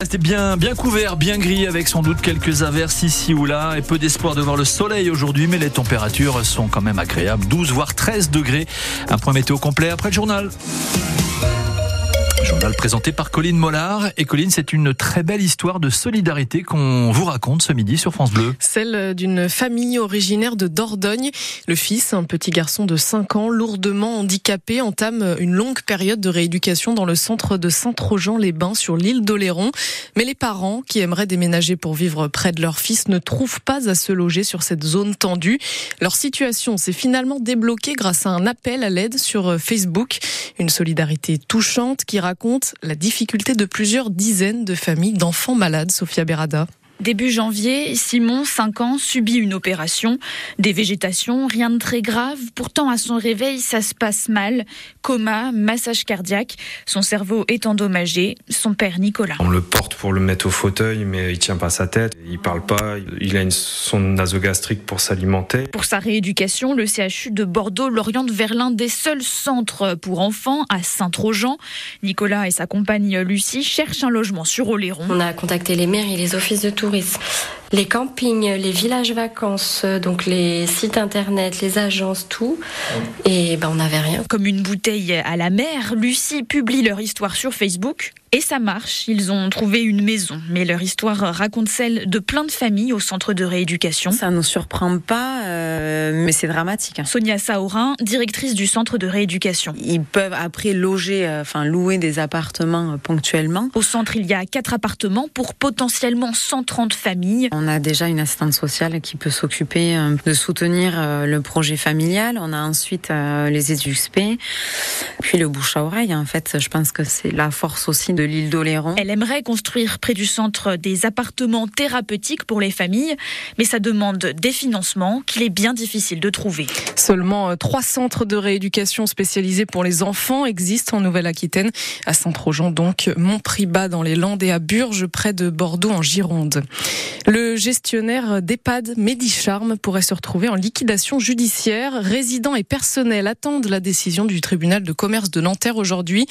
C'était bien, bien couvert, bien gris, avec sans doute quelques averses ici ou là et peu d'espoir de voir le soleil aujourd'hui, mais les températures sont quand même agréables, 12 voire 13 degrés. Un point météo complet après le journal. Journal présenté par Colline Mollard. Et Colline, c'est une très belle histoire de solidarité qu'on vous raconte ce midi sur France Bleu. Celle d'une famille originaire de Dordogne. Le fils, un petit garçon de 5 ans, lourdement handicapé, entame une longue période de rééducation dans le centre de Saint-Trojan-les-Bains sur l'île d'Oléron. Mais les parents, qui aimeraient déménager pour vivre près de leur fils, ne trouvent pas à se loger sur cette zone tendue. Leur situation s'est finalement débloquée grâce à un appel à l'aide sur Facebook. Une solidarité touchante qui raconte la difficulté de plusieurs dizaines de familles d'enfants malades, Sophia Berada. Début janvier, Simon, 5 ans, subit une opération. Des végétations, rien de très grave. Pourtant, à son réveil, ça se passe mal. Coma, massage cardiaque. Son cerveau est endommagé. Son père, Nicolas. On le porte pour le mettre au fauteuil, mais il tient pas sa tête. Il parle pas. Il a une sonde nasogastrique pour s'alimenter. Pour sa rééducation, le CHU de Bordeaux l'oriente vers l'un des seuls centres pour enfants à Saint-Trojan. Nicolas et sa compagne Lucie cherchent un logement sur Oléron. On a contacté les mairies, les offices de tourisme les campings, les villages vacances, donc les sites internet, les agences, tout. Et ben on n'avait rien. Comme une bouteille à la mer, Lucie publie leur histoire sur Facebook. Et ça marche, ils ont trouvé une maison, mais leur histoire raconte celle de plein de familles au centre de rééducation. Ça ne nous surprend pas, euh, mais c'est dramatique. Hein. Sonia Saorin, directrice du centre de rééducation. Ils peuvent après loger, euh, enfin louer des appartements euh, ponctuellement. Au centre, il y a quatre appartements pour potentiellement 130 familles. On a déjà une assistante sociale qui peut s'occuper de soutenir le projet familial. On a ensuite les EduxP, puis le bouche à oreille. En fait, je pense que c'est la force aussi de l'île d'Oléron. Elle aimerait construire près du centre des appartements thérapeutiques pour les familles, mais ça demande des financements qu'il est bien difficile de trouver. Seulement euh, trois centres de rééducation spécialisés pour les enfants existent en Nouvelle-Aquitaine, à Saint-Trojan donc, Montpribat dans les Landes et à Burges près de Bordeaux en Gironde. Le gestionnaire d'EHPAD Medicharm pourrait se retrouver en liquidation judiciaire. Résidents et personnels attendent la décision du tribunal de commerce de Nanterre aujourd'hui.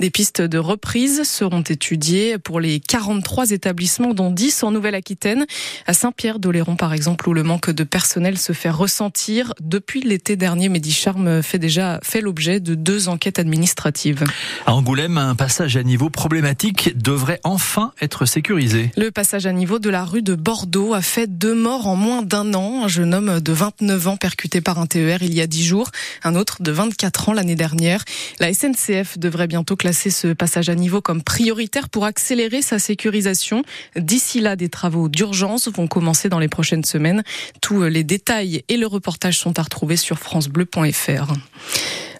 Des pistes de reprise seront étudiées pour les 43 établissements, dont 10 en Nouvelle-Aquitaine. À Saint-Pierre-d'Oléron, par exemple, où le manque de personnel se fait ressentir. Depuis l'été dernier, Medicharm fait déjà fait l'objet de deux enquêtes administratives. À Angoulême, un passage à niveau problématique devrait enfin être sécurisé. Le passage à niveau de la rue de Bordeaux a fait deux morts en moins d'un an. Un jeune homme de 29 ans percuté par un TER il y a 10 jours, un autre de 24 ans l'année dernière. La SNCF devrait bientôt classer ce passage à niveau comme prioritaire pour accélérer sa sécurisation. D'ici là, des travaux d'urgence vont commencer dans les prochaines semaines. Tous les détails et le reportage sont à retrouver sur francebleu.fr.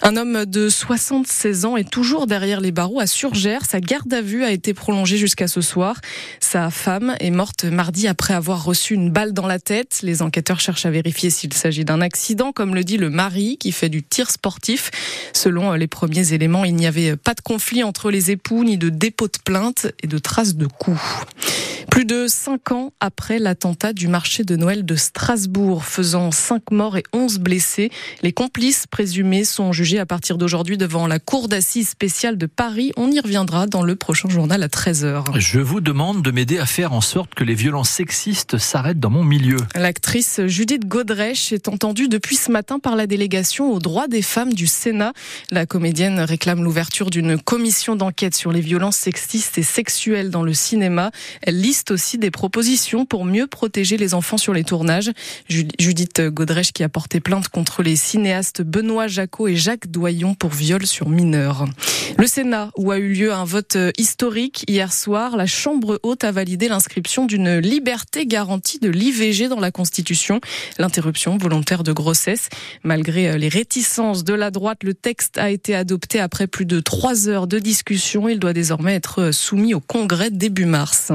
Un homme de 76 ans est toujours derrière les barreaux à Surgères. Sa garde à vue a été prolongée jusqu'à ce soir. Sa femme est morte mardi après avoir reçu une balle dans la tête. Les enquêteurs cherchent à vérifier s'il s'agit d'un accident, comme le dit le mari qui fait du tir sportif. Selon les premiers éléments, il n'y avait pas de conflit entre les époux, ni de dépôt de plainte et de traces de coups. Plus de cinq ans après l'attentat du marché de Noël de Strasbourg, faisant cinq morts et onze blessés, les complices présumés sont jugés à partir d'aujourd'hui devant la cour d'assises spéciale de Paris. On y reviendra dans le prochain journal à 13h. Je vous demande de m'aider à faire en sorte que les violences sexistes s'arrêtent dans mon milieu. L'actrice Judith Godrèche est entendue depuis ce matin par la délégation aux droits des femmes du Sénat. La comédienne réclame l'ouverture d'une commission d'enquête sur les violences sexistes et sexuelles dans le cinéma. Elle liste aussi des propositions pour mieux protéger les enfants sur les tournages. Judith Godrèche qui a porté plainte contre les cinéastes Benoît Jacot et Jacques Doyon pour viol sur mineurs. Le Sénat, où a eu lieu un vote historique hier soir, la Chambre haute a validé l'inscription d'une liberté garantie de l'IVG dans la Constitution, l'interruption volontaire de grossesse. Malgré les réticences de la droite, le texte a été adopté après plus de trois heures de discussion. Il doit désormais être soumis au Congrès début mars.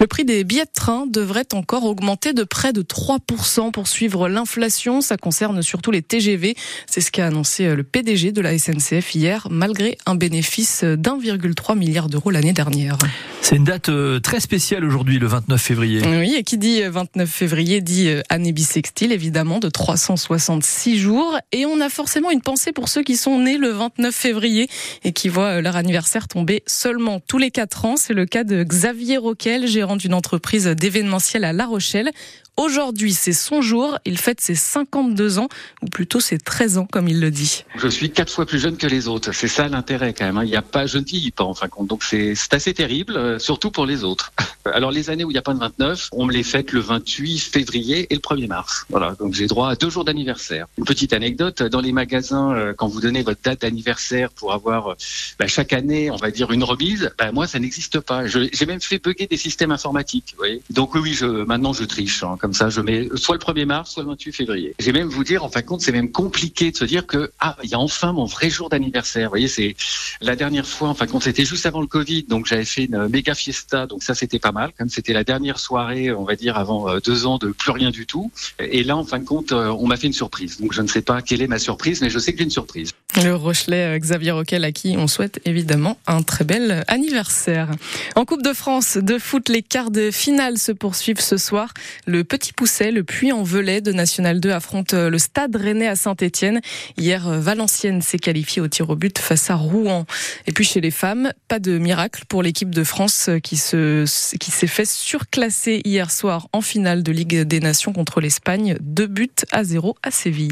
Le prix des billets de train devrait encore augmenter de près de 3% pour suivre l'inflation. Ça concerne surtout les TGV. C'est ce qu'a annoncé le PDG de la SNCF hier, malgré un bénéfice d'1,3 milliard d'euros l'année dernière. C'est une date euh, très spéciale aujourd'hui, le 29 février. Oui, et qui dit 29 février dit euh, année bissextile, évidemment, de 366 jours. Et on a forcément une pensée pour ceux qui sont nés le 29 février et qui voient euh, leur anniversaire tomber seulement tous les 4 ans. C'est le cas de Xavier Roquel, gérant d'une entreprise d'événementiel à La Rochelle. Aujourd'hui, c'est son jour. Il fête ses 52 ans, ou plutôt ses 13 ans, comme il le dit. Je suis quatre fois plus jeune que les autres. C'est ça l'intérêt quand même. Hein. Il n'y a pas, je ne vieillis pas en fin de compte. Donc c'est assez terrible, euh, surtout pour les autres. Alors les années où il n'y a pas de 29, on me les fête le 28 février et le 1er mars. Voilà. Donc j'ai droit à deux jours d'anniversaire. Une petite anecdote dans les magasins, euh, quand vous donnez votre date d'anniversaire pour avoir euh, bah, chaque année, on va dire une remise, bah, moi ça n'existe pas. J'ai même fait bugger des systèmes informatiques. Vous voyez Donc oui, je, maintenant je triche. Hein. Comme ça, je mets soit le 1er mars, soit le 28 février. J'ai même vous dire, en fin de compte, c'est même compliqué de se dire que ah, il y a enfin mon vrai jour d'anniversaire. Vous voyez, c'est la dernière fois, en fin de compte, c'était juste avant le Covid, donc j'avais fait une méga fiesta, donc ça c'était pas mal. Comme c'était la dernière soirée, on va dire avant euh, deux ans de plus rien du tout. Et là, en fin de compte, euh, on m'a fait une surprise. Donc je ne sais pas quelle est ma surprise, mais je sais que j'ai une surprise. Le Rochelet euh, Xavier Roquel à qui on souhaite évidemment un très bel anniversaire. En Coupe de France de foot, les quarts de finale se poursuivent ce soir. Le Petit Pousset le Puy-en-Velay de National 2 affronte le Stade Rennais à Saint-Etienne. Hier, Valenciennes s'est qualifiée au tir au but face à Rouen. Et puis chez les femmes, pas de miracle pour l'équipe de France qui se, qui s'est fait surclasser hier soir en finale de Ligue des Nations contre l'Espagne. Deux buts à zéro à Séville.